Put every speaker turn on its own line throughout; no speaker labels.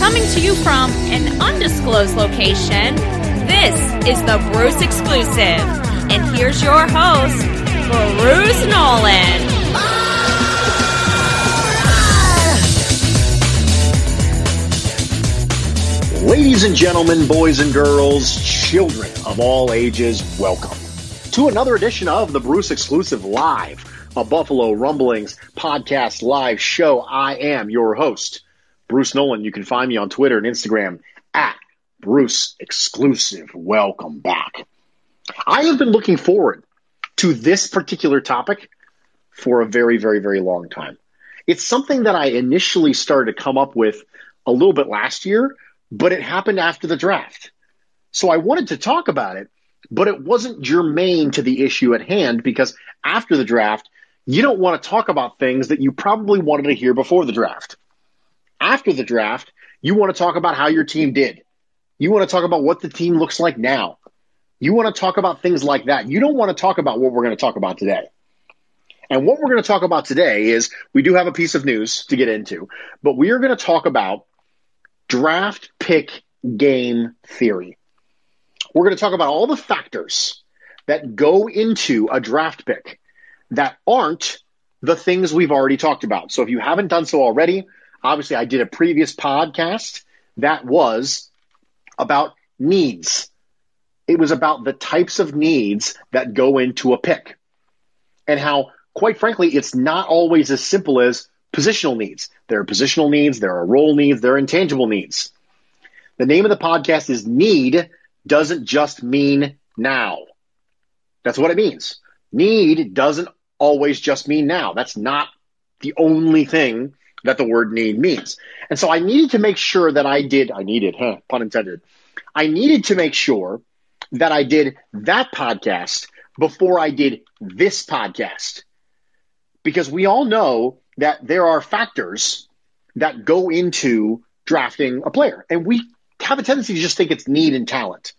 Coming to you from an undisclosed location, this is the Bruce Exclusive. And here's your host, Bruce Nolan.
Ladies and gentlemen, boys and girls, children of all ages, welcome to another edition of the Bruce Exclusive Live, a Buffalo Rumblings podcast live show. I am your host, Bruce Nolan. You can find me on Twitter and Instagram at Bruce Exclusive. Welcome back. I have been looking forward to this particular topic for a very, very, very long time. It's something that I initially started to come up with a little bit last year, but it happened after the draft. So I wanted to talk about it, but it wasn't germane to the issue at hand because after the draft, you don't want to talk about things that you probably wanted to hear before the draft. After the draft, you want to talk about how your team did. You want to talk about what the team looks like now. You want to talk about things like that. You don't want to talk about what we're going to talk about today. And what we're going to talk about today is we do have a piece of news to get into, but we are going to talk about draft pick game theory. We're going to talk about all the factors that go into a draft pick that aren't the things we've already talked about. So if you haven't done so already, obviously I did a previous podcast that was about needs. It was about the types of needs that go into a pick and how, quite frankly, it's not always as simple as positional needs. There are positional needs, there are role needs, there are intangible needs. The name of the podcast is Need doesn't just mean now. That's what it means. Need doesn't always just mean now. That's not the only thing that the word need means. And so I needed to make sure that I did, I needed, huh, pun intended. I needed to make sure that I did that podcast before I did this podcast. Because we all know that there are factors that go into drafting a player. And we have a tendency to just think it's need and talent.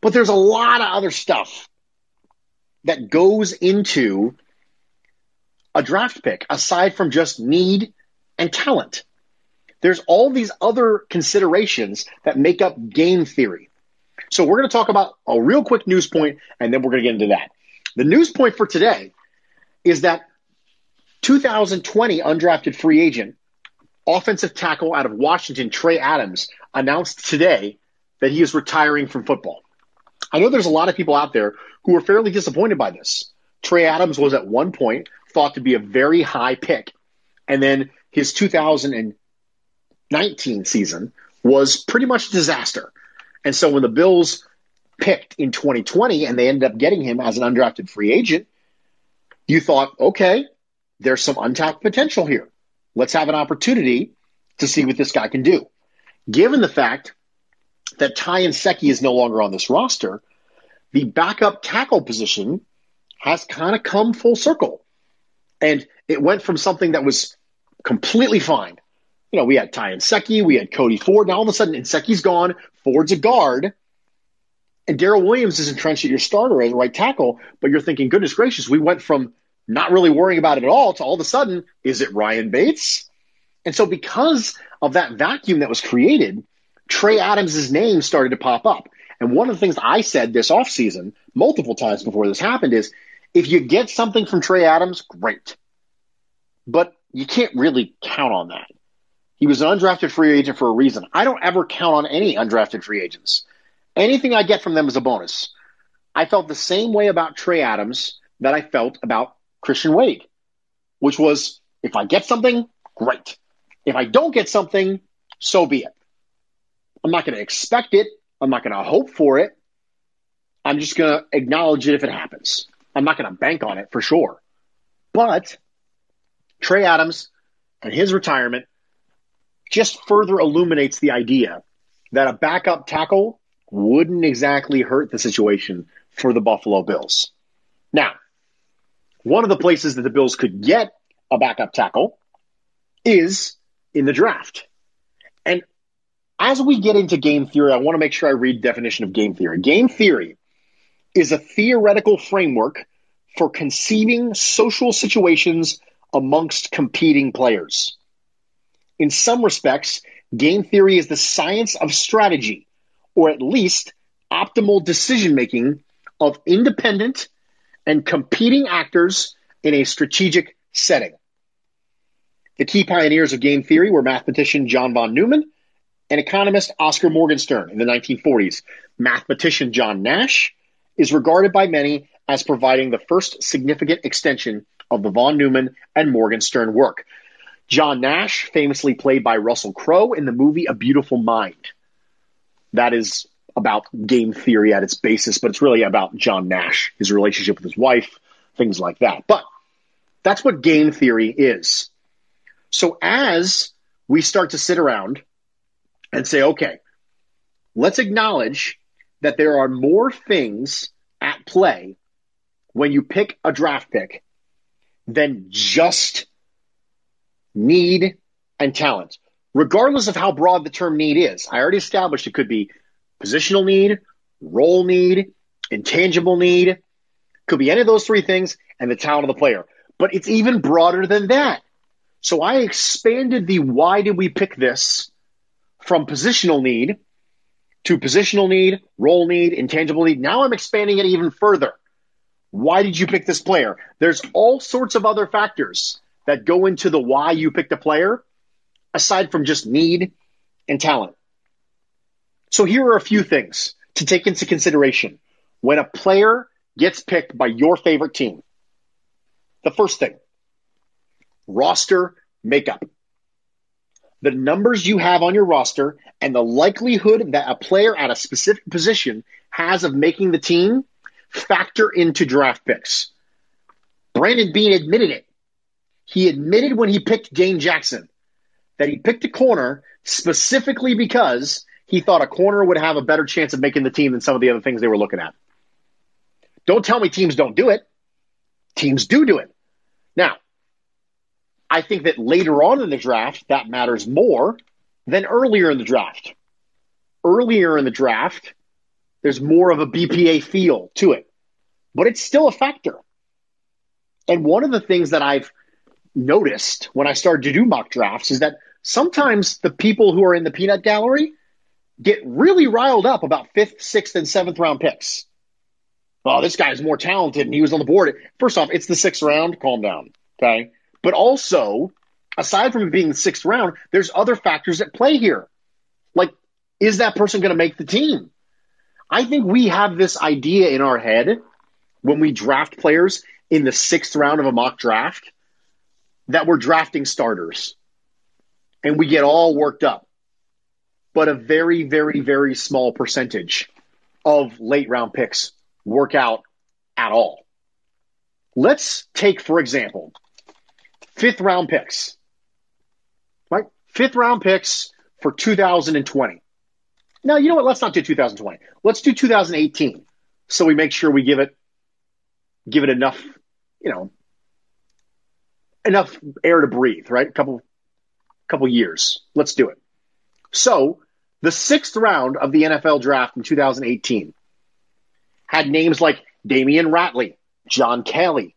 But there's a lot of other stuff that goes into a draft pick aside from just need and talent. There's all these other considerations that make up game theory. So we're going to talk about a real quick news point and then we're going to get into that. The news point for today is that 2020 undrafted free agent offensive tackle out of Washington, Trey Adams, announced today that he is retiring from football. I know there's a lot of people out there who are fairly disappointed by this. Trey Adams was at one point thought to be a very high pick, and then his 2019 season was pretty much a disaster. And so when the Bills picked in 2020 and they ended up getting him as an undrafted free agent, you thought, okay, there's some untapped potential here. Let's have an opportunity to see what this guy can do. Given the fact that Ty Nsekhe is no longer on this roster, the backup tackle position has kind of come full circle. And it went from something that was completely fine. You know, we had Ty Nsekhe, we had Cody Ford. Now all of a sudden, Nsekhe's gone, Ford's a guard, and Daryl Williams is entrenched at your starter as a right tackle. But you're thinking, goodness gracious, we went from not really worrying about it at all to all of a sudden, is it Ryan Bates? And so, because of that vacuum that was created, Trey Adams' name started to pop up. And one of the things I said this offseason, multiple times before this happened, is if you get something from Trey Adams, great. But you can't really count on that. He was an undrafted free agent for a reason. I don't ever count on any undrafted free agents. Anything I get from them is a bonus. I felt the same way about Trey Adams that I felt about Christian Wade, which was if I get something, great. If I don't get something, so be it. I'm not going to expect it. I'm not going to hope for it. I'm just going to acknowledge it if it happens. I'm not going to bank on it for sure. But Trey Adams and his retirement just further illuminates the idea that a backup tackle wouldn't exactly hurt the situation for the Buffalo Bills. Now, one of the places that the Bills could get a backup tackle is in the draft. And as we get into game theory, I want to make sure I read definition of game theory. Game theory is a theoretical framework for conceiving social situations amongst competing players. In some respects, game theory is the science of strategy, or at least optimal decision making of independent and competing actors in a strategic setting. The key pioneers of game theory were mathematician John von Neumann and economist Oscar Morgenstern in the 1940s. Mathematician John Nash is regarded by many as providing the first significant extension of the von Neumann and Morgenstern work. John Nash, famously played by Russell Crowe in the movie A Beautiful Mind. That is about game theory at its basis, but it's really about John Nash, his relationship with his wife, things like that. But that's what game theory is. So as we start to sit around and say, okay, let's acknowledge that there are more things at play when you pick a draft pick than just need and talent, regardless of how broad the term need is. I already established it could be positional need, role need, intangible need, could be any of those three things and the talent of the player. But it's even broader than that. So I expanded the why did we pick this from positional need to positional need, role need, intangible need. Now I'm expanding it even further. Why did you pick this player? There's all sorts of other factors that go into the why you picked a player aside from just need and talent. So here are a few things to take into consideration when a player gets picked by your favorite team. The first thing, roster makeup the numbers you have on your roster and the likelihood that a player at a specific position has of making the team factor into draft picks. Brandon Beane admitted it. He admitted when he picked Dane Jackson that he picked a corner specifically because he thought a corner would have a better chance of making the team than some of the other things they were looking at. Don't tell me teams don't do it. Teams do do it. Now, I think that later on in the draft, that matters more than earlier in the draft. Earlier in the draft, there's more of a BPA feel to it, but it's still a factor. And one of the things that I've noticed when I started to do mock drafts is that sometimes the people who are in the peanut gallery get really riled up about fifth, sixth, and seventh round picks. Oh, this guy's more talented and he was on the board. First off, it's the sixth round. Calm down. Okay. But also, aside from it being the sixth round, there's other factors at play here. Like, is that person going to make the team? I think we have this idea in our head when we draft players in the sixth round of a mock draft that we're drafting starters and we get all worked up. But a very, very, very small percentage of late round picks work out at all. Let's take, for example, fifth round picks, right? Fifth round picks for 2020. Now, you know what? Let's not do 2020. Let's do 2018. So we make sure we give it, give it enough, you know, enough air to breathe, right? A couple, couple years. Let's do it. So the sixth round of the NFL draft in 2018 had names like Damion Ratley, John Kelly,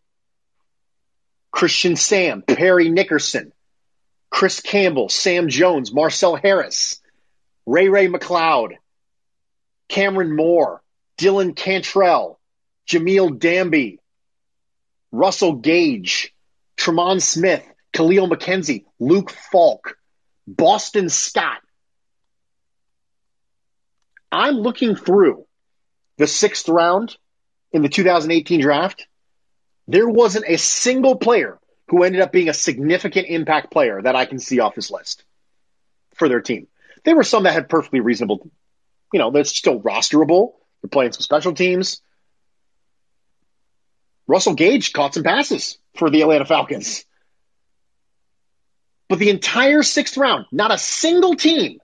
Christian Sam, Parry Nickerson, Chris Campbell, Sam Jones, Marcel Harris, Ray Ray McCloud, Cameron Moore, Dylan Cantrell, Jamil Demby, Russell Gage, Tremon Smith, Kahlil McKenzie, Luke Falk, Boston Scott. I'm looking through the sixth round in the 2018 draft. There wasn't a single player who ended up being a significant impact player that I can see off this list for their team. There were some that had perfectly reasonable, you know, that's still rosterable. They're playing some special teams. Russell Gage caught some passes for the Atlanta Falcons. But the entire sixth round, not a single team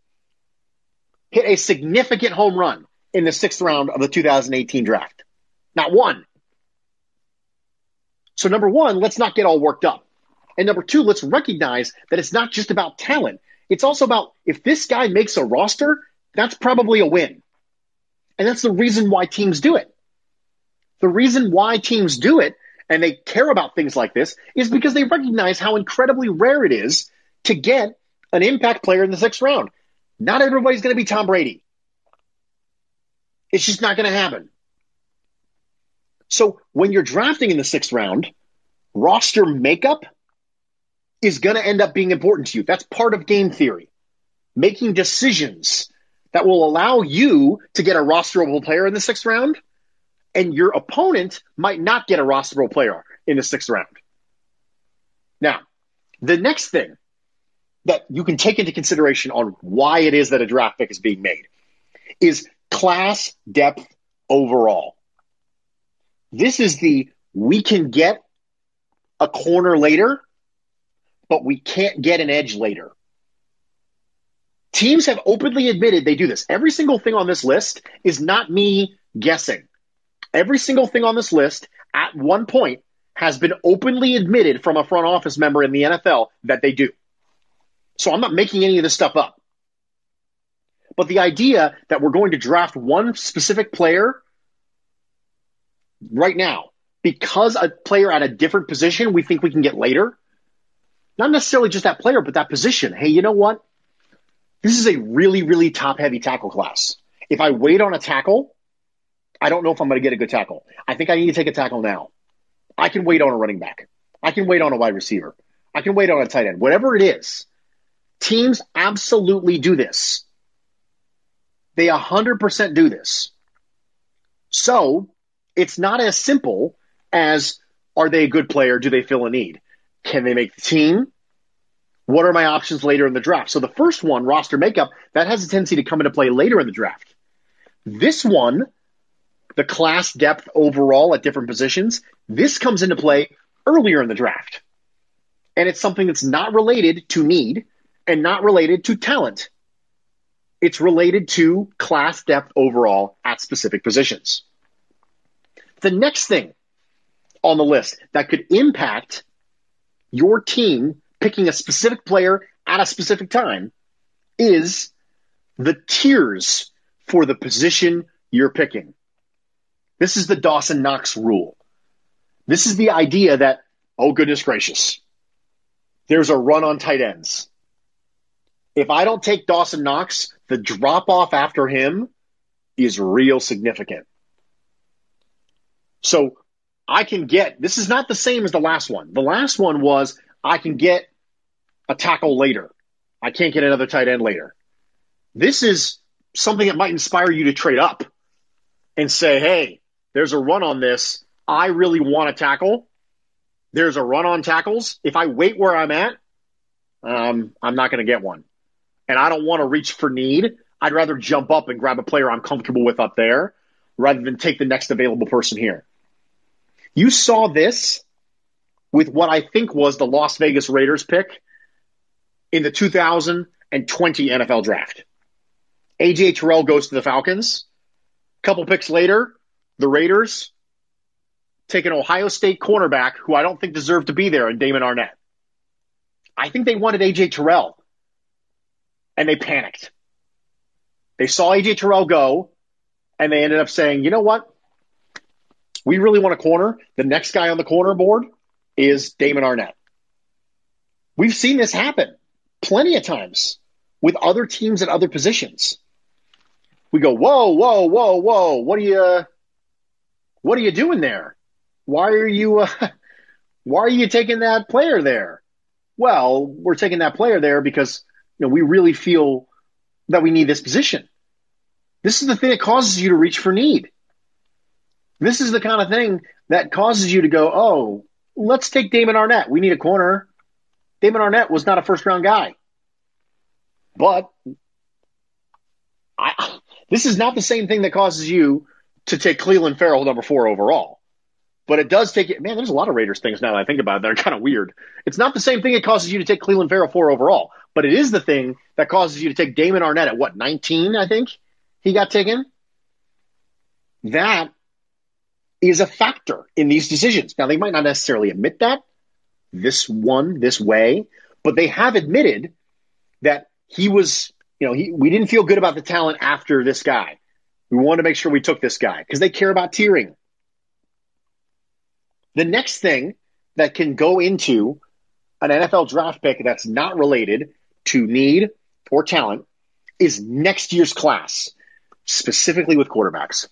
hit a significant home run in the sixth round of the 2018 draft. Not one. So, number one, let's not get all worked up. And number two, let's recognize that it's not just about talent. It's also about if this guy makes a roster, that's probably a win. And that's the reason why teams do it. The reason why teams do it and they care about things like this is because they recognize how incredibly rare it is to get an impact player in the sixth round. Not everybody's going to be Tom Brady. It's just not going to happen. So when you're drafting in the sixth round, roster makeup is going to end up being important to you. That's part of game theory. Making decisions that will allow you to get a rosterable player in the sixth round, and your opponent might not get a rosterable player in the sixth round. Now, the next thing that you can take into consideration on why it is that a draft pick is being made is class depth overall. This is the we can get a corner later, but we can't get an edge later. Teams have openly admitted they do this. Every single thing on this list is not me guessing. Every single thing on this list at one point has been openly admitted from a front office member in the NFL that they do. So I'm not making any of this stuff up. But the idea that we're going to draft one specific player right now because a player at a different position we think we can get later, not necessarily just that player, but that position. Hey, you know what? This is a really, really top heavy tackle class. If I wait on a tackle, I don't know if I'm going to get a good tackle. I think I need to take a tackle now. I can wait on a running back. I can wait on a wide receiver. I can wait on a tight end. Whatever it is, teams absolutely do this. They 100% do this. So it's not as simple as are they a good player? Do they fill a need? Can they make the team? What are my options later in the draft? So the first one, roster makeup, that has a tendency to come into play later in the draft. This one, the class depth overall at different positions, this comes into play earlier in the draft. And it's something that's not related to need and not related to talent. It's related to class depth overall at specific positions. The next thing on the list that could impact your team picking a specific player at a specific time is the tiers for the position you're picking. This is the Dawson Knox rule. This is the idea that, oh goodness gracious, there's a run on tight ends. If I don't take Dawson Knox, the drop off after him is real significant. So I can get, this is not the same as the last one. The last one was I can get a tackle later. I can't get another tight end later. This is something that might inspire you to trade up and say, hey, there's a run on this. I really want to tackle. There's a run on tackles. If I wait where I'm at, um, I'm not going to get one. And I don't want to reach for need. I'd rather jump up and grab a player I'm comfortable with up there rather than take the next available person here. You saw this with what I think was the Las Vegas Raiders pick in the 2020 NFL draft. AJ Terrell goes to the Falcons. A couple picks later, the Raiders take an Ohio State cornerback who I don't think deserved to be there in Damon Arnette. I think they wanted AJ Terrell and they panicked. They saw AJ Terrell go and they ended up saying, you know what? We really want a corner. The next guy on the corner board is Damon Arnette. We've seen this happen plenty of times with other teams at other positions. We go, whoa, whoa, whoa, whoa! What are you, what are you doing there? Why are you, uh, why are you taking that player there? Well, we're taking that player there because you know we really feel that we need this position. This is the thing that causes you to reach for need. This is the kind of thing that causes you to go, oh, let's take Damon Arnette. We need a corner. Damon Arnette was not a first round guy. But I, this is not the same thing that causes you to take Clelin Ferrell number four overall. But it does take it. Man, there's a lot of Raiders things now that I think about that are kind of weird. It's not the same thing that causes you to take Clelin Ferrell four overall, but it is the thing that causes you to take Damon Arnette at what, 19, I think he got taken? That is a factor in these decisions. Now, they might not necessarily admit that this one, this way, but they have admitted that he was, you know, he, we didn't feel good about the talent after this guy. We wanted to make sure we took this guy because they care about tiering. The next thing that can go into an NFL draft pick that's not related to need or talent is next year's class, specifically with quarterbacks.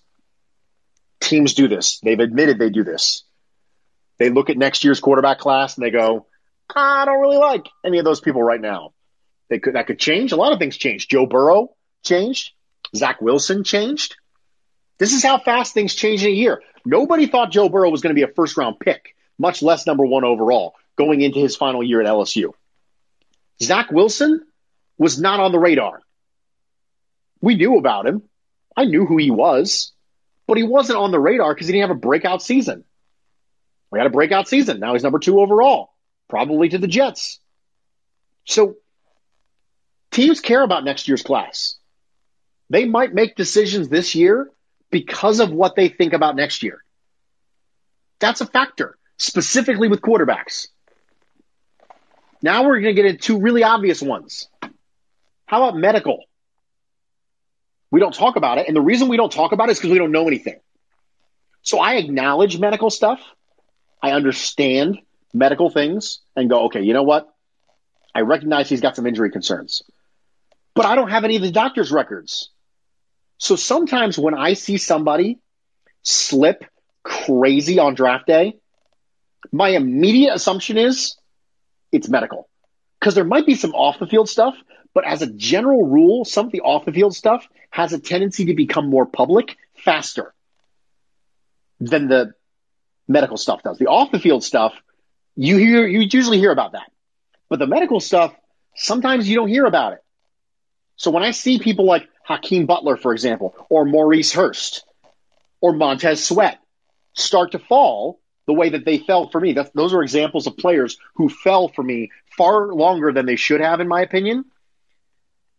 Teams do this. They've admitted they do this. They look at next year's quarterback class and they go, ah, I don't really like any of those people right now. They could that could change. A lot of things changed. Joe Burrow changed. Zach Wilson changed. This is how fast things change in a year. Nobody thought Joe Burrow was going to be a first round pick, much less number one overall, going into his final year at LSU. Zach Wilson was not on the radar. We knew about him. I knew who he was, but he wasn't on the radar because he didn't have a breakout season. We had a breakout season. Now he's number two overall, probably to the Jets. So teams care about next year's class. They might make decisions this year because of what they think about next year. That's a factor, specifically with quarterbacks. Now we're going to get into two really obvious ones. How about medical? We don't talk about it. And the reason we don't talk about it is because we don't know anything. So I acknowledge medical stuff. I understand medical things and go, okay, you know what? I recognize he's got some injury concerns, but I don't have any of the doctor's records. So sometimes when I see somebody slip crazy on draft day, my immediate assumption is it's medical. Because there might be some off the field stuff, but as a general rule, some of the off the field stuff has a tendency to become more public faster than the medical stuff does. The off the field stuff, you hear, you usually hear about that. But the medical stuff, sometimes you don't hear about it. So when I see people like Hakeem Butler, for example, or Maurice Hurst, or Montez Sweat start to fall the way that they fell for me. Those are examples of players who fell for me far longer than they should have, in my opinion.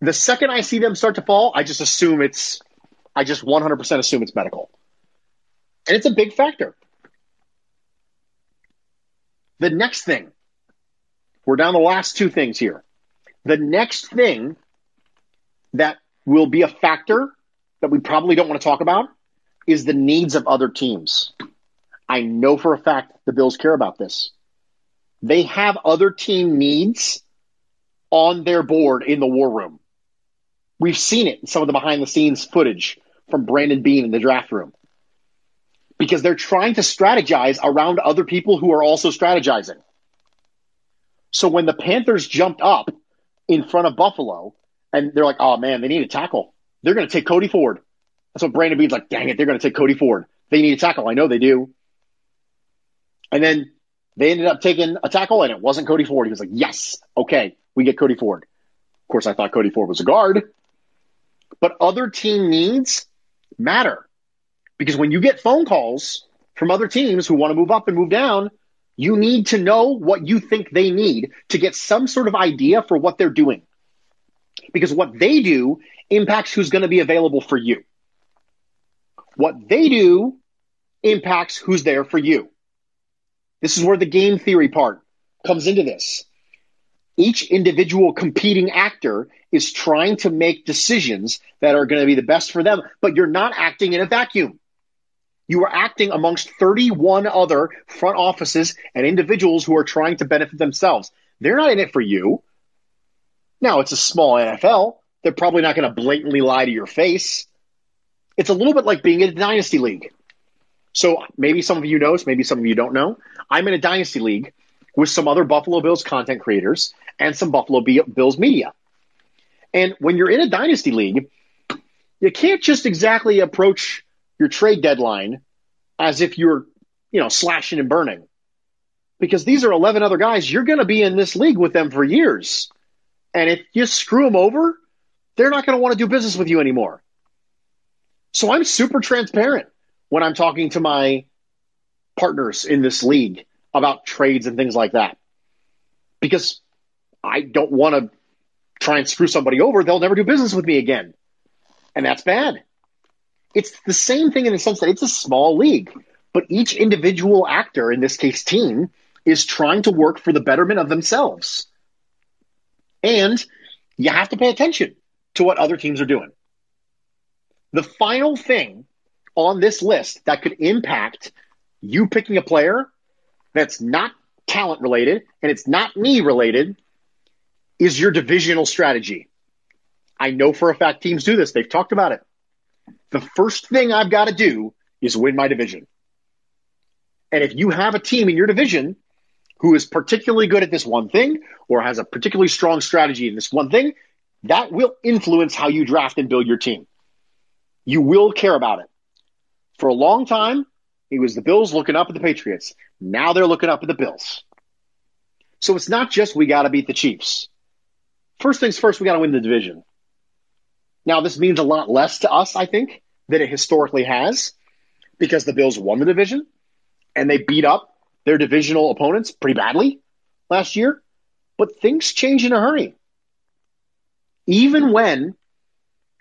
The second I see them start to fall, I just assume it's, I just 100% assume it's medical. And it's a big factor. The next thing, we're down the last two things here. The next thing that will be a factor that we probably don't want to talk about is the needs of other teams. I know for a fact the Bills care about this. They have other team needs on their board in the war room. We've seen it in some of the behind the scenes footage from Brandon Beane in the draft room because they're trying to strategize around other people who are also strategizing. So when the Panthers jumped up in front of Buffalo and they're like, oh man, they need a tackle. They're going to take Cody Ford. That's what Brandon Beane's like, dang it, they're going to take Cody Ford. They need a tackle. I know they do. And then they ended up taking a tackle and it wasn't Cody Ford. He was like, yes, okay, we get Cody Ford. Of course, I thought Cody Ford was a guard. But other team needs matter because when you get phone calls from other teams who want to move up and move down, you need to know what you think they need to get some sort of idea for what they're doing because what they do impacts who's going to be available for you. What they do impacts who's there for you. This is where the game theory part comes into this. Each individual competing actor is trying to make decisions that are going to be the best for them, but you're not acting in a vacuum. You are acting amongst 31 other front offices and individuals who are trying to benefit themselves. They're not in it for you. Now, it's a small NFL. They're probably not going to blatantly lie to your face. It's a little bit like being in a dynasty league. So maybe some of you know, maybe some of you don't know. I'm in a dynasty league with some other Buffalo Bills content creators and some Buffalo Bills media. And when you're in a dynasty league, you can't just exactly approach your trade deadline as if you're, you know, slashing and burning. Because these are 11 other guys, you're going to be in this league with them for years. And if you screw them over, they're not going to want to do business with you anymore. So I'm super transparent when I'm talking to my partners in this league about trades and things like that. Because I don't want to try and screw somebody over. They'll never do business with me again. And that's bad. It's the same thing in the sense that it's a small league, but each individual actor, in this case, team, is trying to work for the betterment of themselves. And you have to pay attention to what other teams are doing. The final thing on this list that could impact you picking a player that's not talent related and it's not me related is your divisional strategy. I know for a fact teams do this. They've talked about it. The first thing I've got to do is win my division. And if you have a team in your division who is particularly good at this one thing or has a particularly strong strategy in this one thing, that will influence how you draft and build your team. You will care about it. For a long time, it was the Bills looking up at the Patriots. Now they're looking up at the Bills. So it's not just we got to beat the Chiefs. First things first, we got to win the division. Now, this means a lot less to us, I think, than it historically has because the Bills won the division and they beat up their divisional opponents pretty badly last year. But things change in a hurry. Even when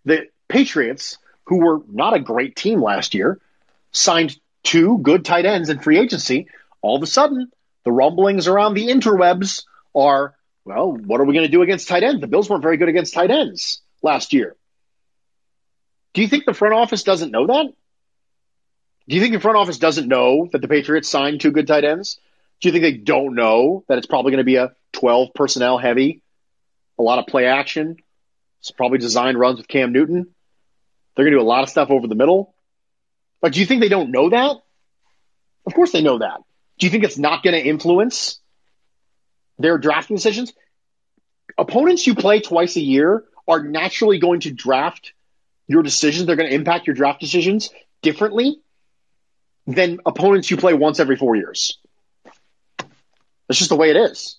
the Patriots, who were not a great team last year, signed two good tight ends in free agency, all of a sudden the rumblings around the interwebs are, well, what are we going to do against tight ends? The Bills weren't very good against tight ends last year. Do you think the front office doesn't know that? Do you think the front office doesn't know that the Patriots signed two good tight ends? Do you think they don't know that it's probably going to be a 12 personnel heavy, a lot of play action? It's probably designed runs with Cam Newton. They're going to do a lot of stuff over the middle. But do you think they don't know that? Of course they know that. Do you think it's not going to influence their drafting decisions? Opponents you play twice a year are naturally going to draft your decisions, they're going to impact your draft decisions differently than opponents you play once every four years. That's just the way it is.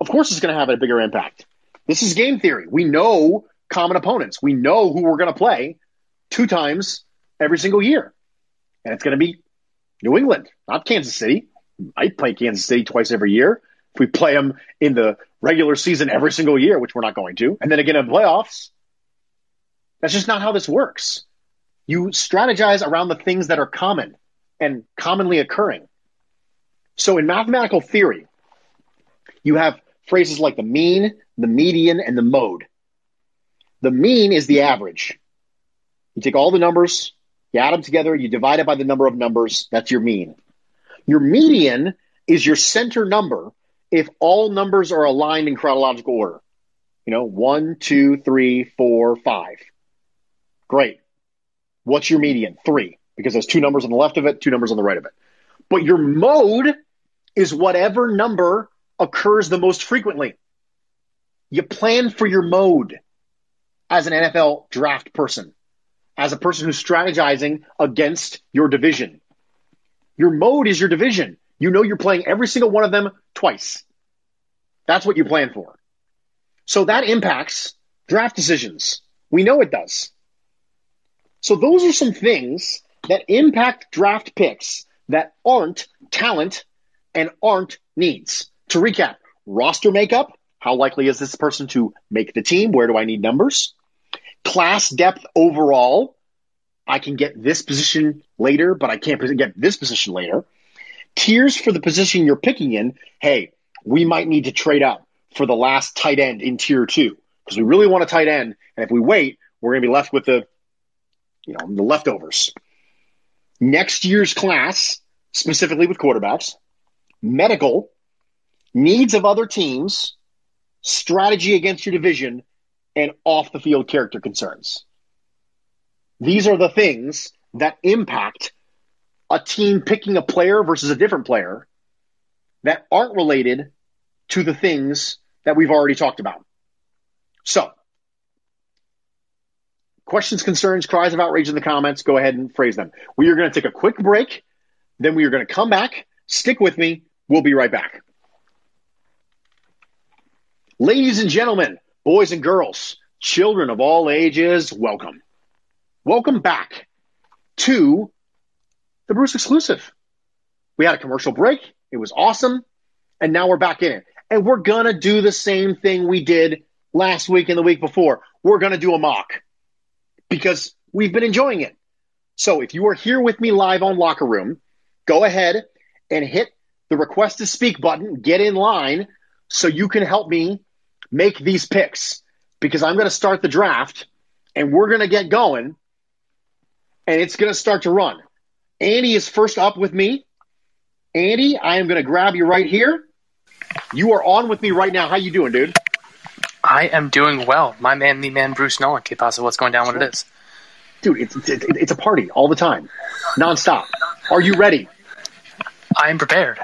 Of course, it's going to have a bigger impact. This is game theory. We know common opponents. We know who we're going to play two times every single year. And it's going to be New England, not Kansas City. I play Kansas City twice every year. If we play them in the regular season every single year, which we're not going to, and then again in playoffs, that's just not how this works. You strategize around the things that are common and commonly occurring. So in mathematical theory, you have phrases like the mean, the median, and the mode. The mean is the average. You take all the numbers, you add them together, you divide it by the number of numbers, that's your mean. Your median is your center number if all numbers are aligned in chronological order. You know, one, two, three, four, five. Great. What's your median? Three, because there's two numbers on the left of it, two numbers on the right of it. But your mode is whatever number occurs the most frequently. You plan for your mode as an NFL draft person, as a person who's strategizing against your division. Your mode is your division. You know you're playing every single one of them twice. That's what you plan for. So that impacts draft decisions. We know it does. So those are some things that impact draft picks that aren't talent and aren't needs. To recap, roster makeup. How likely is this person to make the team? Where do I need numbers? Class depth overall. I can get this position later, but I can't get this position later. Tiers for the position you're picking in. Hey, we might need to trade up for the last tight end in tier two because we really want a tight end. And if we wait, we're going to be left with the you know, the leftovers. Next year's class, specifically with quarterbacks, medical, needs of other teams, strategy against your division, and off the field character concerns. These are the things that impact a team picking a player versus a different player that aren't related to the things that we've already talked about. So, questions, concerns, cries of outrage in the comments, go ahead and phrase them. We are going to take a quick break. Then we are going to come back. Stick with me. We'll be right back. Ladies and gentlemen, boys and girls, children of all ages, welcome. Welcome back to the Bruce exclusive. We had a commercial break. It was awesome. And now we're back in it. And we're going to do the same thing we did last week and the week before. We're going to do a mock because we've been enjoying it. So if you are here with me live on Locker Room, go ahead and hit the request to speak button, get in line so you can help me make these picks because I'm going to start the draft and we're going to get going and it's going to start to run. Andy is first up with me. Andy, I am going to grab you right here. You are on with me right now. How you doing, dude?
I am doing well. My man, the man, Bruce Nolan. Que pasa? What's going down? What it is?
Dude, it's, it's, it's a party all the time, nonstop. Are you ready?
I am prepared.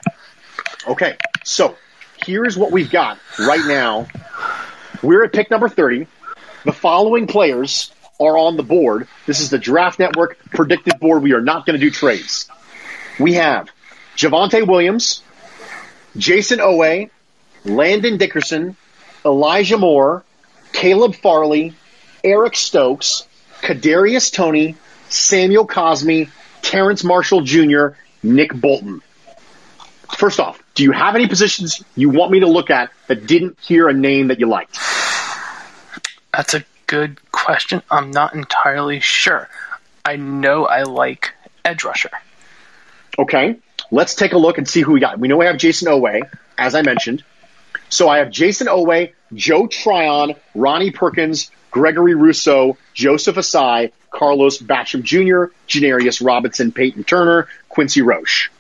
Okay, so here's what we've got right now. We're at pick number 30. The following players are on the board. This is the Draft Network predicted board. We are not going to do trades. We have Javonte Williams, Jayson Oweh, Landon Dickerson, Elijah Moore, Caleb Farley, Eric Stokes, Kadarius Toney, Samuel Cosmi, Terrace Marshall Jr., Nick Bolton. First off, do you have any positions you want me to look at that didn't hear a name that you liked?
That's a good question. I'm not entirely sure. I know I like edge rusher.
Okay, let's take a look and see who we got. We know we have Jayson Oweh, as I mentioned. So I have Jayson Oweh, Joe Tryon, Ronnie Perkins, Gregory Rousseau, Joseph Ossai, Carlos Basham Jr., Janarius Robinson, Peyton Turner, Quincy Roche.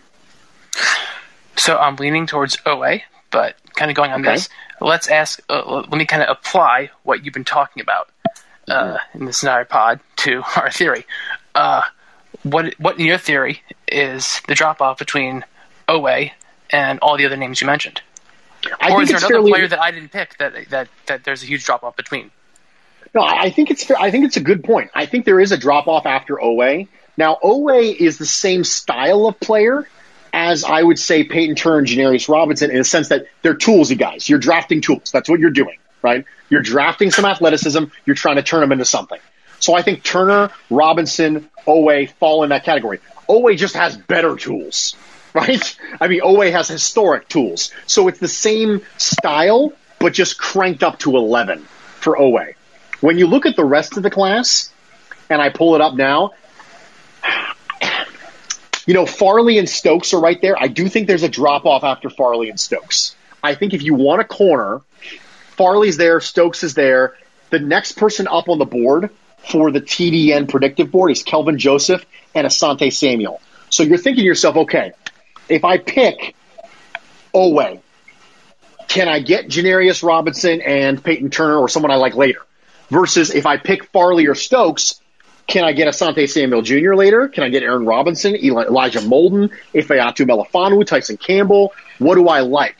So I'm leaning towards Oweh, but kind of going on
Okay.
this. Let's ask. Uh, let me kind of apply what you've been talking about uh, in this entire pod to our theory. Uh, what what in your theory is the drop off between Oweh and all the other names you mentioned?
I
or
think
is there another
fairly,
player that I didn't pick that that that there's a huge drop off between?
No, I I think it's. I think it's a good point. I think there is a drop off after Oweh. Now, Oweh is the same style of player as I would say Peyton Turner and Janarius Robinson in the sense that they're toolsy guys. You're drafting tools. That's what you're doing, right? You're drafting some athleticism. You're trying to turn them into something. So I think Turner, Robinson, Oweh fall in that category. Oweh just has better tools, right? I mean, Oweh has historic tools. So it's the same style, but just cranked up to 11 for Oweh. When you look at the rest of the class, and I pull it up now, you know, Farley and Stokes are right there. I do think there's a drop off after Farley and Stokes. I think if you want a corner, Farley's there, Stokes is there. The next person up on the board for the TDN predictive board is Kelvin Joseph and Asante Samuel. So you're thinking to yourself, okay, if I pick Oweh, can I get Janarius Robinson and Peyton Turner or someone I like later? Versus if I pick Farley or Stokes, can I get Asante Samuel Jr. later? Can I get Aaron Robinson, Eli- Elijah Molden, Ifeatu Melifonwu, Tyson Campbell? What do I like?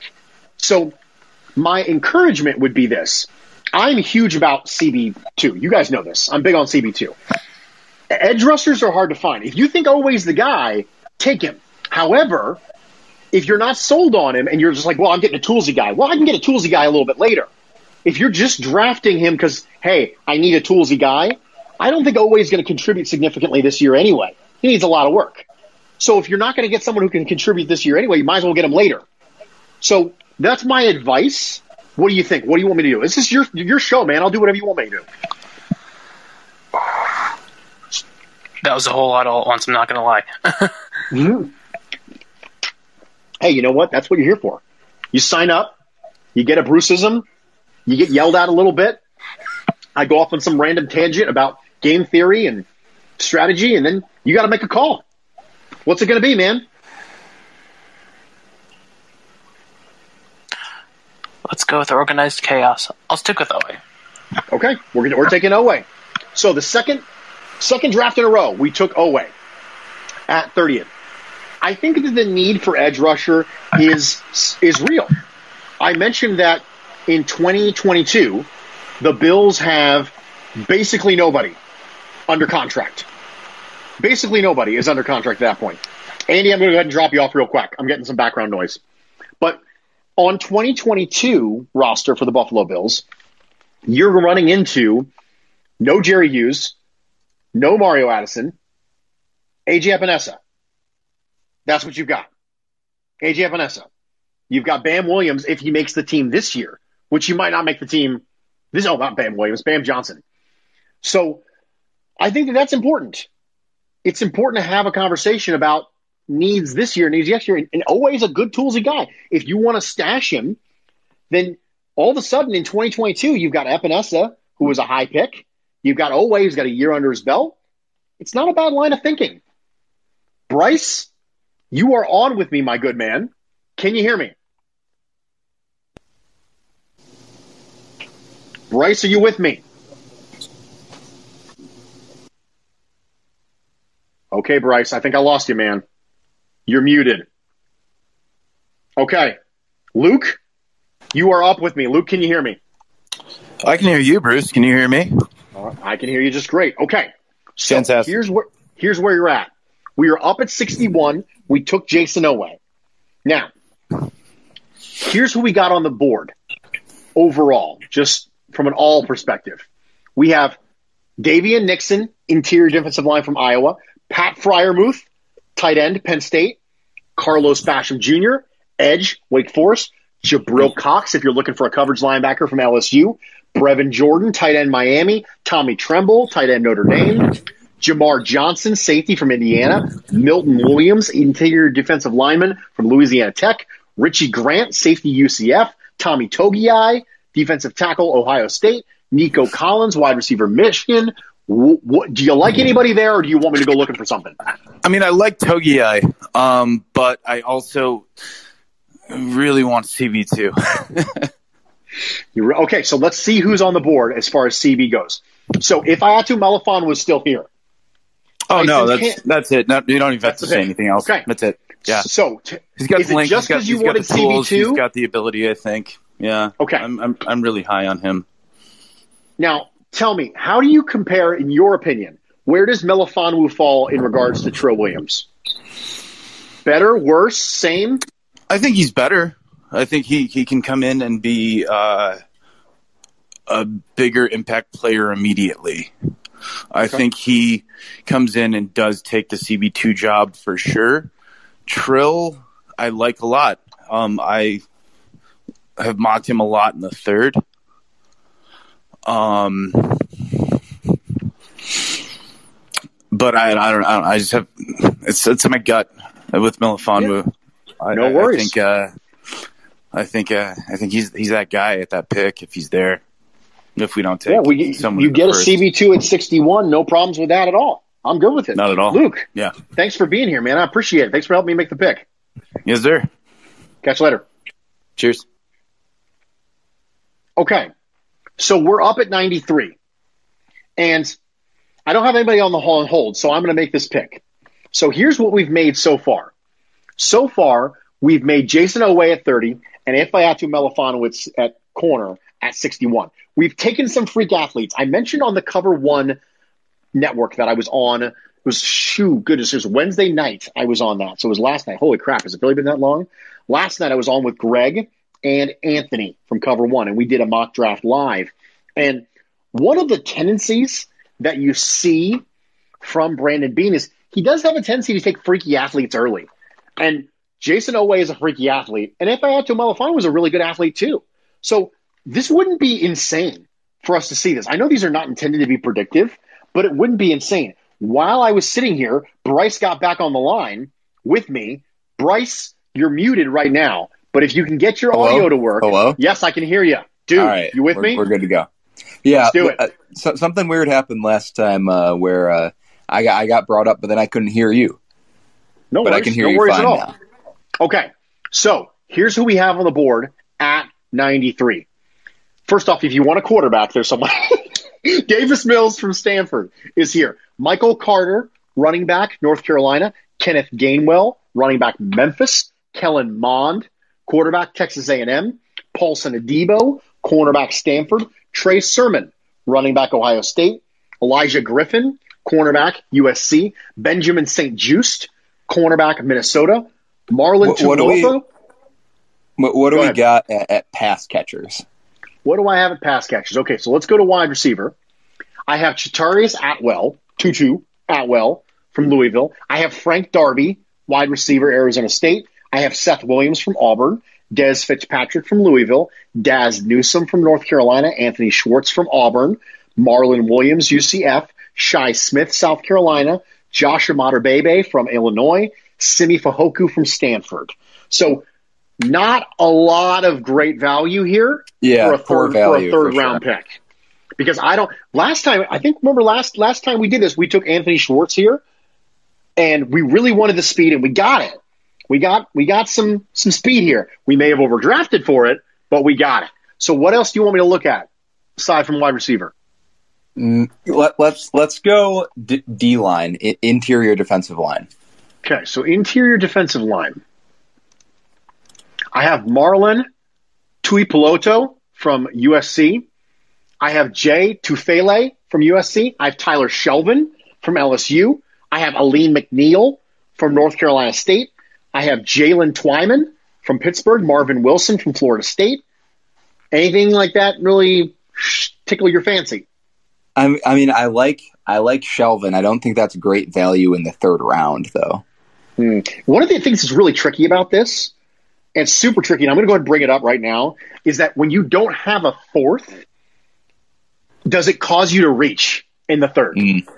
So my encouragement would be this. I'm huge about CB2. You guys know this. I'm big on CB2. Edge rushers are hard to find. If you think Oweh's the guy, take him. However, if you're not sold on him and you're just like, well, I'm getting a toolsy guy. Well, I can get a toolsy guy a little bit later. If you're just drafting him because, hey, I need a toolsy guy, I don't think Oweh is going to contribute significantly this year anyway. He needs a lot of work. So if you're not going to get someone who can contribute this year anyway, you might as well get him later. So that's my advice. What do you think? What do you want me to do? This is your your show, man. I'll do whatever you want me to do.
That was a whole lot all at once. I'm not going to lie. Mm-hmm.
Hey, you know what? That's what you're here for. You sign up, you get a Bruceism, you get yelled at a little bit. I go off on some random tangent about game theory and strategy, and then you got to make a call. What's it going to be, man?
Let's go with organized chaos. I'll stick with Oweh.
Okay, we're gonna, we're taking Oweh. So the second second draft in a row, we took Oweh at 30th. I think that the need for edge rusher is is real. I mentioned that in 2022, the Bills have basically nobody. Under contract. Basically, nobody is under contract at that point. Andy, I'm going to go ahead and drop you off real quick. I'm getting some background noise. But on 2022 roster for the Buffalo Bills, you're running into no Jerry Hughes, no Mario Addison, AJ Epenesa. That's what you've got. AJ Epenesa. You've got Bam Williams if he makes the team this year, which he might not make the team this. Oh, not Bam Williams, Bam Johnson. So I think that that's important. It's important to have a conversation about needs this year, needs next year, and, and always a good toolsy guy. If you want to stash him, then all of a sudden in 2022 you've got Epenesa, who was a high pick. You've got Oweh, who's got a year under his belt. It's not a bad line of thinking. Bryce, you are on with me, my good man. Can you hear me? Bryce, are you with me? Okay, Bryce, I think I lost you, man. You're muted. Okay. Luke, you are up with me. Luke, can you hear me?
I can hear you, Bruce. Can you hear me?
Uh, I can hear you just great. Okay. So
Fantastic.
here's where here's where you're at. We are up at 61. We took Jayson Oweh. Now, here's who we got on the board overall, just from an all perspective. We have Daviyon Nixon, interior defensive line from Iowa, Pat Freiermuth, tight end, Penn State, Carlos Basham Jr., edge, Wake Forest, Jabril Cox, if you're looking for a coverage linebacker from LSU, Brevin Jordan, tight end Miami, Tommy Tremble, tight end Notre Dame, Jamar Johnson, safety from Indiana, Milton Williams, interior defensive lineman from Louisiana Tech, Richie Grant, safety UCF, Tommy Togiai, defensive tackle Ohio State, Nico Collins, wide receiver Michigan. Wh- what, do you like anybody there, or do you want me to go looking for something?
I mean, I like Togiai, um, but I also really want CB2.
You're, okay, so let's see who's on the board as far as CB goes. So if Ifeatu Melifonwu was still here,
oh no, that's
can't-
that's it. No, you don't even have
That's
to say anything else.
Okay.
That's it. Yeah,
So t-
he's got
is
the length.
just because you
he's got
wanted
the tools.
CB2?
He's got the ability. I think. Yeah.
Okay.
I'm I'm I'm really high on him.
Now, tell me, how do you compare, in your opinion, where does Melifonwu fall in regards to Trill Williams? Better, worse, same?
I think he's better. I think he, he can come in and be uh, a bigger impact player immediately. I think he comes in and does take the CB2 job for sure. Trill, I like a lot. Um, I have mocked him a lot in the third. Um, but I, I don't, I don't, I just have, it's, it's in my gut with Melifonwu. I,
No
I-
worries.
I think, uh, I think, uh, I think he's, he's that guy at that pick if he's there. If we don't take
Yeah, we,
someone
you get a. CB2 at 61, no problems with that at all. I'm good with it.
Not at all.
Luke,
Yeah.
thanks for being here, man. I appreciate it. Thanks for helping me make the pick.
Yes, sir.
Catch you later.
Cheers.
Okay. So we're up at 93. And I don't have anybody on the hold, so I'm going to make this pick. So here's what we've made so far. So far, we've made Jayson Oweh at 30 and Ifeatu Melifonwu at corner at 61. We've taken some freak athletes. I mentioned on the Cover One network that I was on. It was shoo goodness. It was Wednesday night. I was on that. So it was last night. Holy crap! Has it really been that long? Last night I was on with Greg and Anthony from Cover One, and we did a mock draft live. And one of the tendencies that you see from Brandon Beane is he does have a tendency to take freaky athletes early. And Jayson Oweh is a freaky athlete, and Ifeatu Melifonwu was a really good athlete too. So this wouldn't be insane for us to see this. I know these are not intended to be predictive, but it wouldn't be insane. While I was sitting here, Bryce got back on the line with me. Bryce, you're muted right now, but if you can get your
Hello?
audio to work,
Hello?
yes, I can hear you, dude.
Right,
you with
we're,
me?
We're good to go. Yeah,
Let's do it.
uh, so, something weird happened last time uh, where uh, I got I got brought up, but then I couldn't hear you.
No
but I
worries.
can hear
no
you
worries
fine
at all.
now.
Okay, so here's who we have on the board at 93. First off, if you want a quarterback, there's someone. Davis Mills from Stanford is here. Michael Carter, running back, North Carolina. Kenneth Gainwell, running back, Memphis. Kellen Mond, quarterback, Texas A&M. Paulson Adebo, cornerback, Stanford. Trey Sermon, running back, Ohio State. Elijah Griffin, cornerback, USC. Benjamin St. Juste, cornerback, Minnesota. Marlon
What- what do we-. What, what do
Go
we
ahead.
got at, at pass catchers?
What do I have at pass catchers? Okay, so let's go to wide receiver. I have Chatarius Atwell, Tutu Atwell from Louisville. I have Frank Darby, wide receiver, Arizona State. I have Seth Williams from Auburn, Dez Fitzpatrick from Louisville, Dazz Newsome from North Carolina, Anthony Schwartz from Auburn, Marlon Williams, UCF, Shi Smith, South Carolina, Josh Imatorbhebhe from Illinois, Simi Fehoko from Stanford. So not a lot of great value here
Yeah,
for a third, for a third
for
round
sure.
pick. Because I don't. Last time, I think remember last last time we did this, we took Anthony Schwartz here, and we really wanted the speed, and we got it. We got we got some some speed here. We may have overdrafted for it, but we got it. So what else do you want me to look at aside from wide receiver?
Mm, let, let's let's go D, D line, interior defensive line.
Okay, so interior defensive line. I have Marlon Tuipulotu from USC. I have Jay Tufele from USC. I have Tyler Shelvin from LSU. I have Alim McNeill from North Carolina State. I have Jaylen Twyman from Pittsburgh. Marvin Wilson from Florida State. Anything like that really tickle your fancy?
I, I mean, I like I like Shelvin. I don't think that's great value in the third round, though.
One of the things that's really tricky about this, and it's super tricky, and I'm going to go ahead and bring it up right now, is that when you don't have a fourth, does it cause you to reach in the third?
Mm.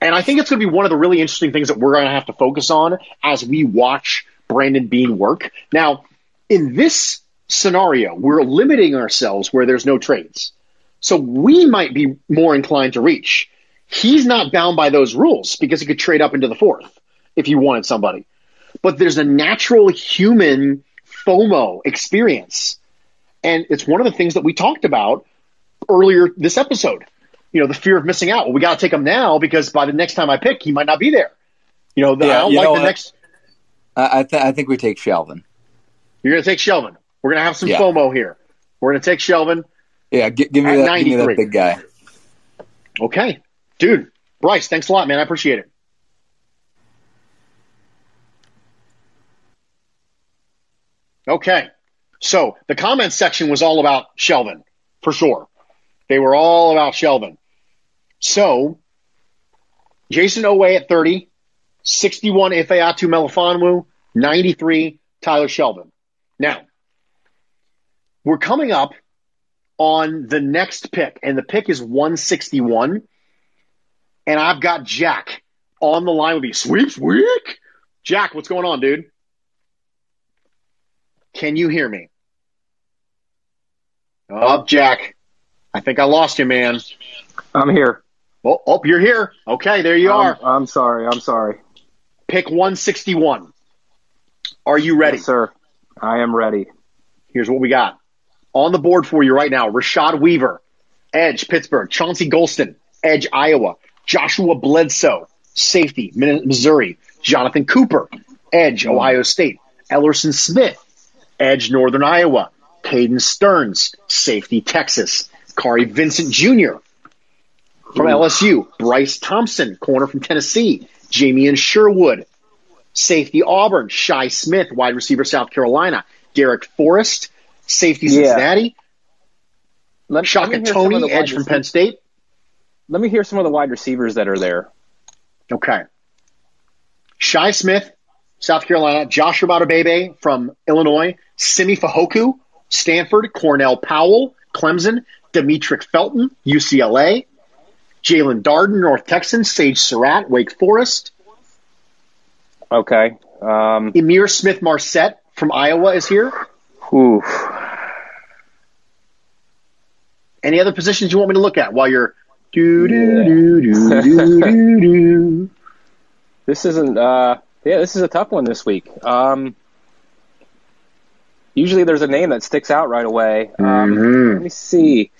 And I think it's going to be one of the really interesting things that we're going to have to focus on as we watch Brandon Beane work. Now, in this scenario, we're limiting ourselves where there's no trades. So we might be more inclined to reach. He's not bound by those rules because he could trade up into the fourth if he wanted somebody. But there's a natural human FOMO experience. And it's one of the things that we talked about earlier this episode. You know, the fear of missing out. Well, we got to take him now because by the next time I pick, he might not be there. You know, the,
Yeah,
I don't like the
what?
next.
I I, th- I think we take Shelvin.
You're going to take Shelvin. We're going to have some
Yeah.
FOMO here. We're going to take Shelvin.
Yeah, gi- give me
At
that. Give me that big guy.
Okay. Dude, Bryce, thanks a lot, man. I appreciate it. Okay. So the comments section was all about Shelvin, for sure. They were all about Shelvin. So Jayson Oweh at 30, 61 Ifeatu Melifonwu, 93 Tyler Shelvin. Now, we're coming up on the next pick, and the pick is 161. And I've got Jack on the line with me. Sweep, sweep. Jack, what's going on, dude? Can you hear me? Oh, Jack. I think I lost you, man.
I'm here.
Oh, oh you're here. Okay, there you are.
I'm, I'm sorry. I'm sorry.
Pick 161. Are you ready?
Yes, sir. I am ready.
Here's what we got. On the board for you right now Rashad Weaver, Edge, Pittsburgh, Chauncey Golston, Edge, Iowa, Joshua Bledsoe, safety, Missouri, Jonathan Cooper, Edge, Ohio State, Ellerson Smith, Edge, Northern Iowa, Caden Sterns, safety, Texas, Kary Vincent Jr. from LSU, Bryce Thompson, corner from Tennessee, Jamien Sherwood, safety Auburn, Shi Smith, wide receiver South Carolina, Darrick Forrest, safety Cincinnati,
Let, let
Shaka
me hear some of Toney,
edge from Penn State.
Let me hear some of the wide receivers that are there.
Okay. Shi Smith, South Carolina, Josh Imatorbhebhe from Illinois, Simi Fehoko, Stanford, Cornell Powell, Clemson, Demetric Felton, UCLA, Jaelon Darden, North Texans, Sage Surratt, Wake Forest,
Okay. Um,
Ihmir Smith-Marsette from Iowa is here.
oof.
Any other positions you want me to look at while you're do do do do do do do?
This isn't. Uh, yeah, this is a tough one this week. Um, usually, there's a name that sticks out right away. Um,
Mhm.
Let me see.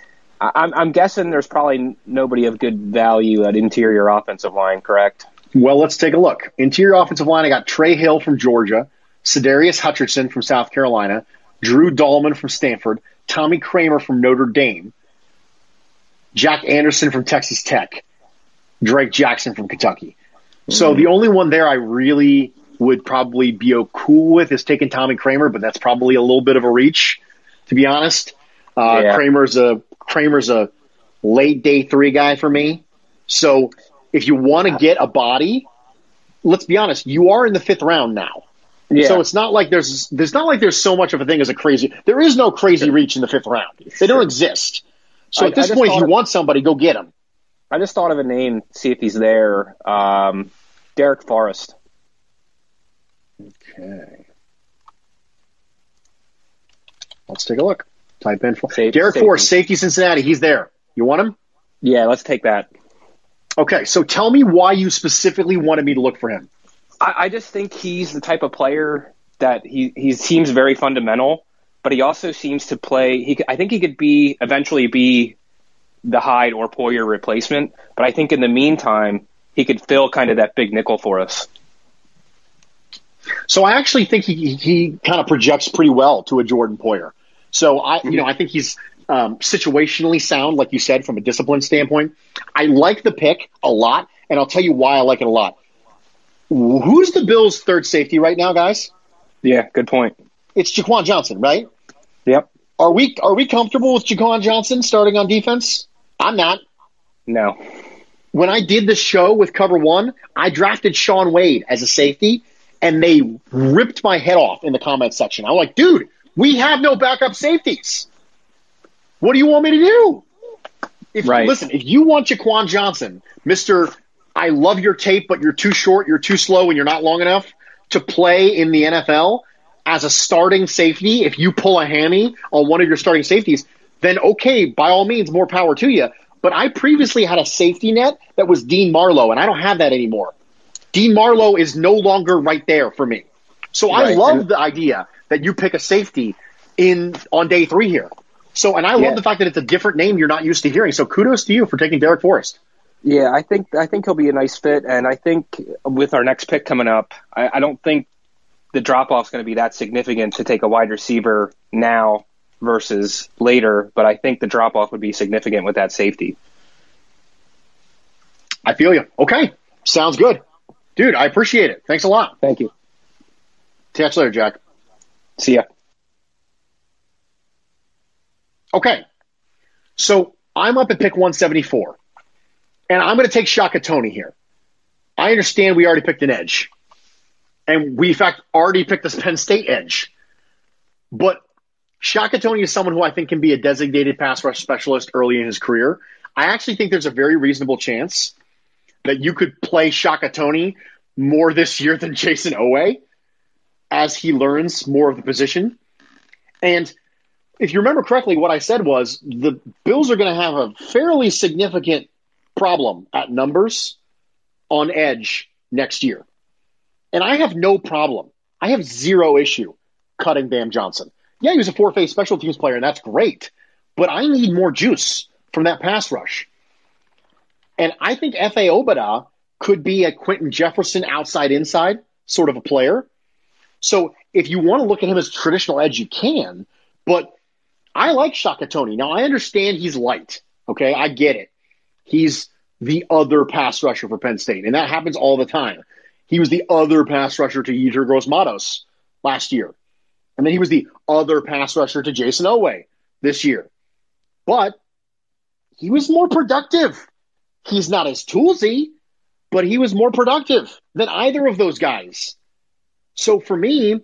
I, I'm, I'm guessing there's probably nobody of good value at interior offensive line. Correct.
Well, let's take a look. Interior offensive line, I got Trey Hill from Georgia, Sadarius Hutcherson from South Carolina, Drew Dalman from Stanford, Tommy Kraemer from Notre Dame, Jack Anderson from Texas Tech. Drake Jackson from Kentucky. So the only one there I really would probably be cool with is taking Tommy Kraemer, but that's probably a little bit of a reach, to be honest. Uh,
Yeah.
Kraemer's a Kraemer's a late day three guy for me. So if you want to get a body, let's be honest, you are in the fifth round now.
Yeah.
So it's not like there's there's not like there's so much of a thing as a crazy. There is no crazy reach in the fifth round. They don't exist. So
I-
at this point, if you
of-
want somebody, go get him.
I just thought of a name, see if he's there. Um, Darrick Forrest.
Okay. Let's take a look. Type in for
Safe-
Darrick
safety.
Safety Cincinnati. He's there. You want him?
Yeah, let's take that.
Okay, so tell me why you specifically wanted me to look for him.
I, I just think he's the type of player that he he seems very fundamental, but he also seems to play. He, I think he could be eventually be the Hyde or Poyer replacement, but I think in the meantime he could fill kind of that big nickel for us.
So I actually think he he kind of projects pretty well to a Jordan Poyer. So I you know I think he's um, situationally sound, like you said, from a discipline standpoint. I like the pick a lot, and I'll tell you why I like it a lot. Who's the Bills' third safety right now, guys?
Yeah, good point.
It's Jaquan Johnson, right?
Yep.
Are we are we comfortable with Jaquan Johnson starting on defense? I'm not.
No.
When I did the show with Cover One, I drafted Shaun Wade as a safety, and they ripped my head off in the comment section. I'm like, dude, we have no backup safeties. What do you want me to do? If,
Right.
Listen, if you want Jaquan Johnson, Mister, I love your tape, but you're too short, you're too slow, and you're not long enough to play in the NFL as a starting safety. If you pull a hammy on one of your starting safeties, then okay, by all means, more power to you. But I previously had a safety net that was Dean Marlowe, and I don't have that anymore. Dean Marlowe is no longer right there for me. So I love
and-
the idea that you pick a safety in on day three here. So, and I love the fact that it's a different name you're not used to hearing. So, kudos to you for taking Darrick Forrest.
Yeah, I think I think he'll be a nice fit, and I think with our next pick coming up, I, I don't think the drop off is going to be that significant to take a wide receiver now versus later. But I think the drop off would be significant with that safety.
I feel you. Okay, sounds good, dude. I appreciate it. Thanks a lot.
Thank you.
Catch you later, Jack.
See ya.
Okay, so I'm up at pick 174, and I'm going to take Shaka Toney here. I understand we already picked an edge, and we in fact already picked this Penn State edge, but Shaka Toney is someone who I think can be a designated pass rush specialist early in his career. I actually think there's a very reasonable chance that you could play Shaka Toney more this year than Jayson Oweh as he learns more of the position. And if you remember correctly, what I said was the Bills are going to have a fairly significant problem at numbers on edge next year. And I have no problem. I have zero issue cutting Bam Johnson. Yeah, he was a four phase special teams player, and that's great. But I need more juice from that pass rush. And I think Efe Obada could be a Quentin Jefferson outside inside sort of a player. So if you want to look at him as traditional edge, you can. But I like Shaka Toney. Now I understand he's light. Okay, I get it. He's the other pass rusher for Penn State, and that happens all the time. He was the other pass rusher to Yetur Gross Matos last year. And then he was the other pass rusher to Jayson Oweh this year. But he was more productive. He's not as toolsy, but he was more productive than either of those guys. So for me,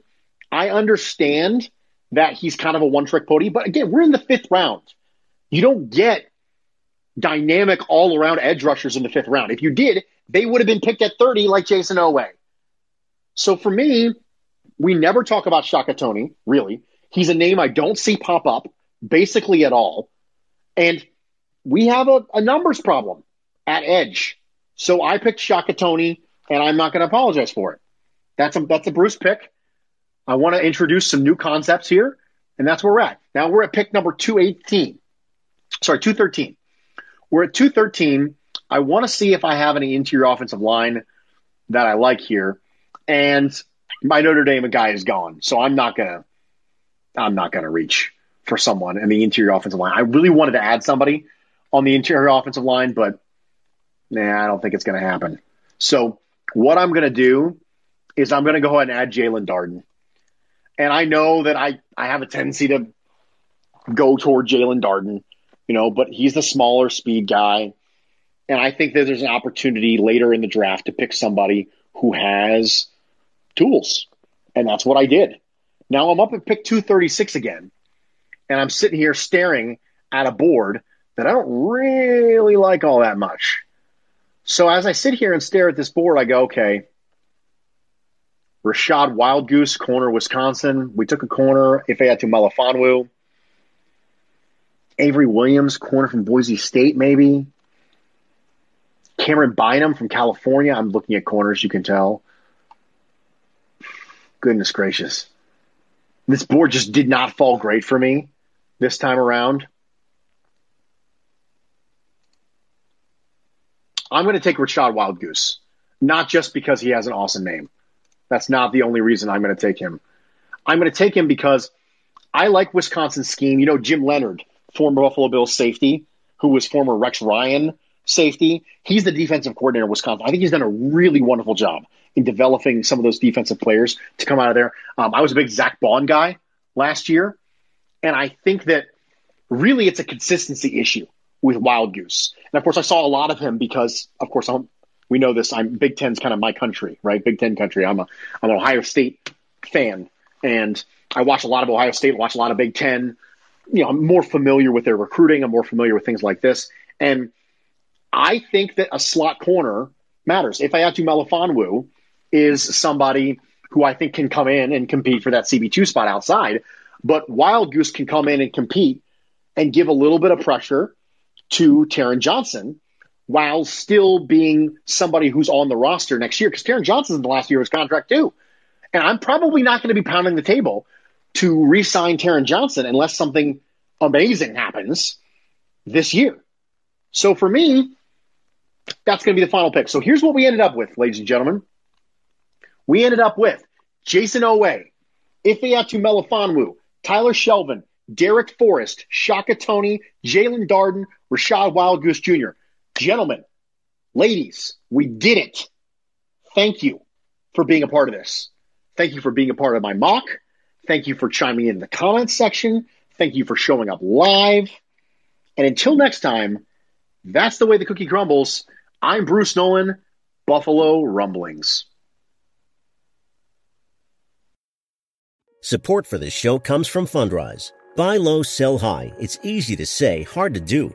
I understand that he's kind of a one trick pony, but again, we're in the fifth round. You don't get dynamic all around edge rushers in the fifth round. If you did, they would have been picked at 30 like Jayson Oweh. So for me, we never talk about Shaka Toney, really. He's a name I don't see pop up basically at all. And we have a, a numbers problem at edge. So I picked Shaka Toney, and I'm not going to apologize for it. That's a, that's a Bruce pick. I want to introduce some new concepts here, and that's where we're at. Now we're at pick number 218. Sorry, 213. We're at 213. I want to see if I have any interior offensive line that I like here. And my Notre Dame guy is gone, so I'm not gonna I'm not gonna reach for someone in the interior offensive line. I really wanted to add somebody on the interior offensive line, but nah, I don't think it's to happen. So what I'm to do is I'm going to go ahead and add Jaelon Darden. And I know that I, I have a tendency to go toward Jaelon Darden, you know, but he's the smaller speed guy. And I think that there's an opportunity later in the draft to pick somebody who has tools. And that's what I did. Now I'm up at pick 236 again. And I'm sitting here staring at a board that I don't really like all that much. So as I sit here and stare at this board, I go, okay, Rachad Wildgoose, corner, Wisconsin. We took a corner, Ifeatu Melifonwu. Avery Williams, corner from Boise State, maybe. Cameron Bynum from California. I'm looking at corners, you can tell. Goodness gracious. This board just did not fall great for me this time around. I'm going to take Rachad Wildgoose, not just because he has an awesome name. That's not the only reason I'm going to take him. I'm going to take him because I like Wisconsin's scheme. You know, Jim Leonhard, former Buffalo Bills safety, who was former Rex Ryan safety. He's the defensive coordinator of Wisconsin. I think he's done a really wonderful job in developing some of those defensive players to come out of there. Um, I was a big Zack Baun guy last year, and I think that really it's a consistency issue with Wildgoose. And of course, I saw a lot of him because, of course, I'm, we know this. I'm Big Ten's kind of my country, right? Big Ten country. I'm a I'm an Ohio State fan, and I watch a lot of Ohio State. Watch a lot of Big Ten. You know, I'm more familiar with their recruiting. I'm more familiar with things like this, and I think that a slot corner matters. Ifeatu Melifonwu is somebody who I think can come in and compete for that CB2 spot outside, but Wildgoose can come in and compete and give a little bit of pressure to Taron Johnson while still being somebody who's on the roster next year because Taron Johnson's in the last year of his contract too. And I'm probably not going to be pounding the table to re sign Taron Johnson unless something amazing happens this year. So for me, that's going to be the final pick. So here's what we ended up with, ladies and gentlemen. We ended up with Jayson Oweh, Ifeatu Melifonwu, Tyler Shelvin, Darrick Forrest, Shaka Toney, Jaelon Darden, Rachad Wildgoose Jr. Gentlemen, ladies, we did it. Thank you for being a part of this. Thank you for being a part of my mock. Thank you for chiming in the comments section. Thank you for showing up live. And until next time, that's the way the cookie crumbles. I'm Bruce Nolan, Buffalo Rumblings.
Support for this show comes from Fundrise. Buy low, sell high. It's easy to say, hard to do.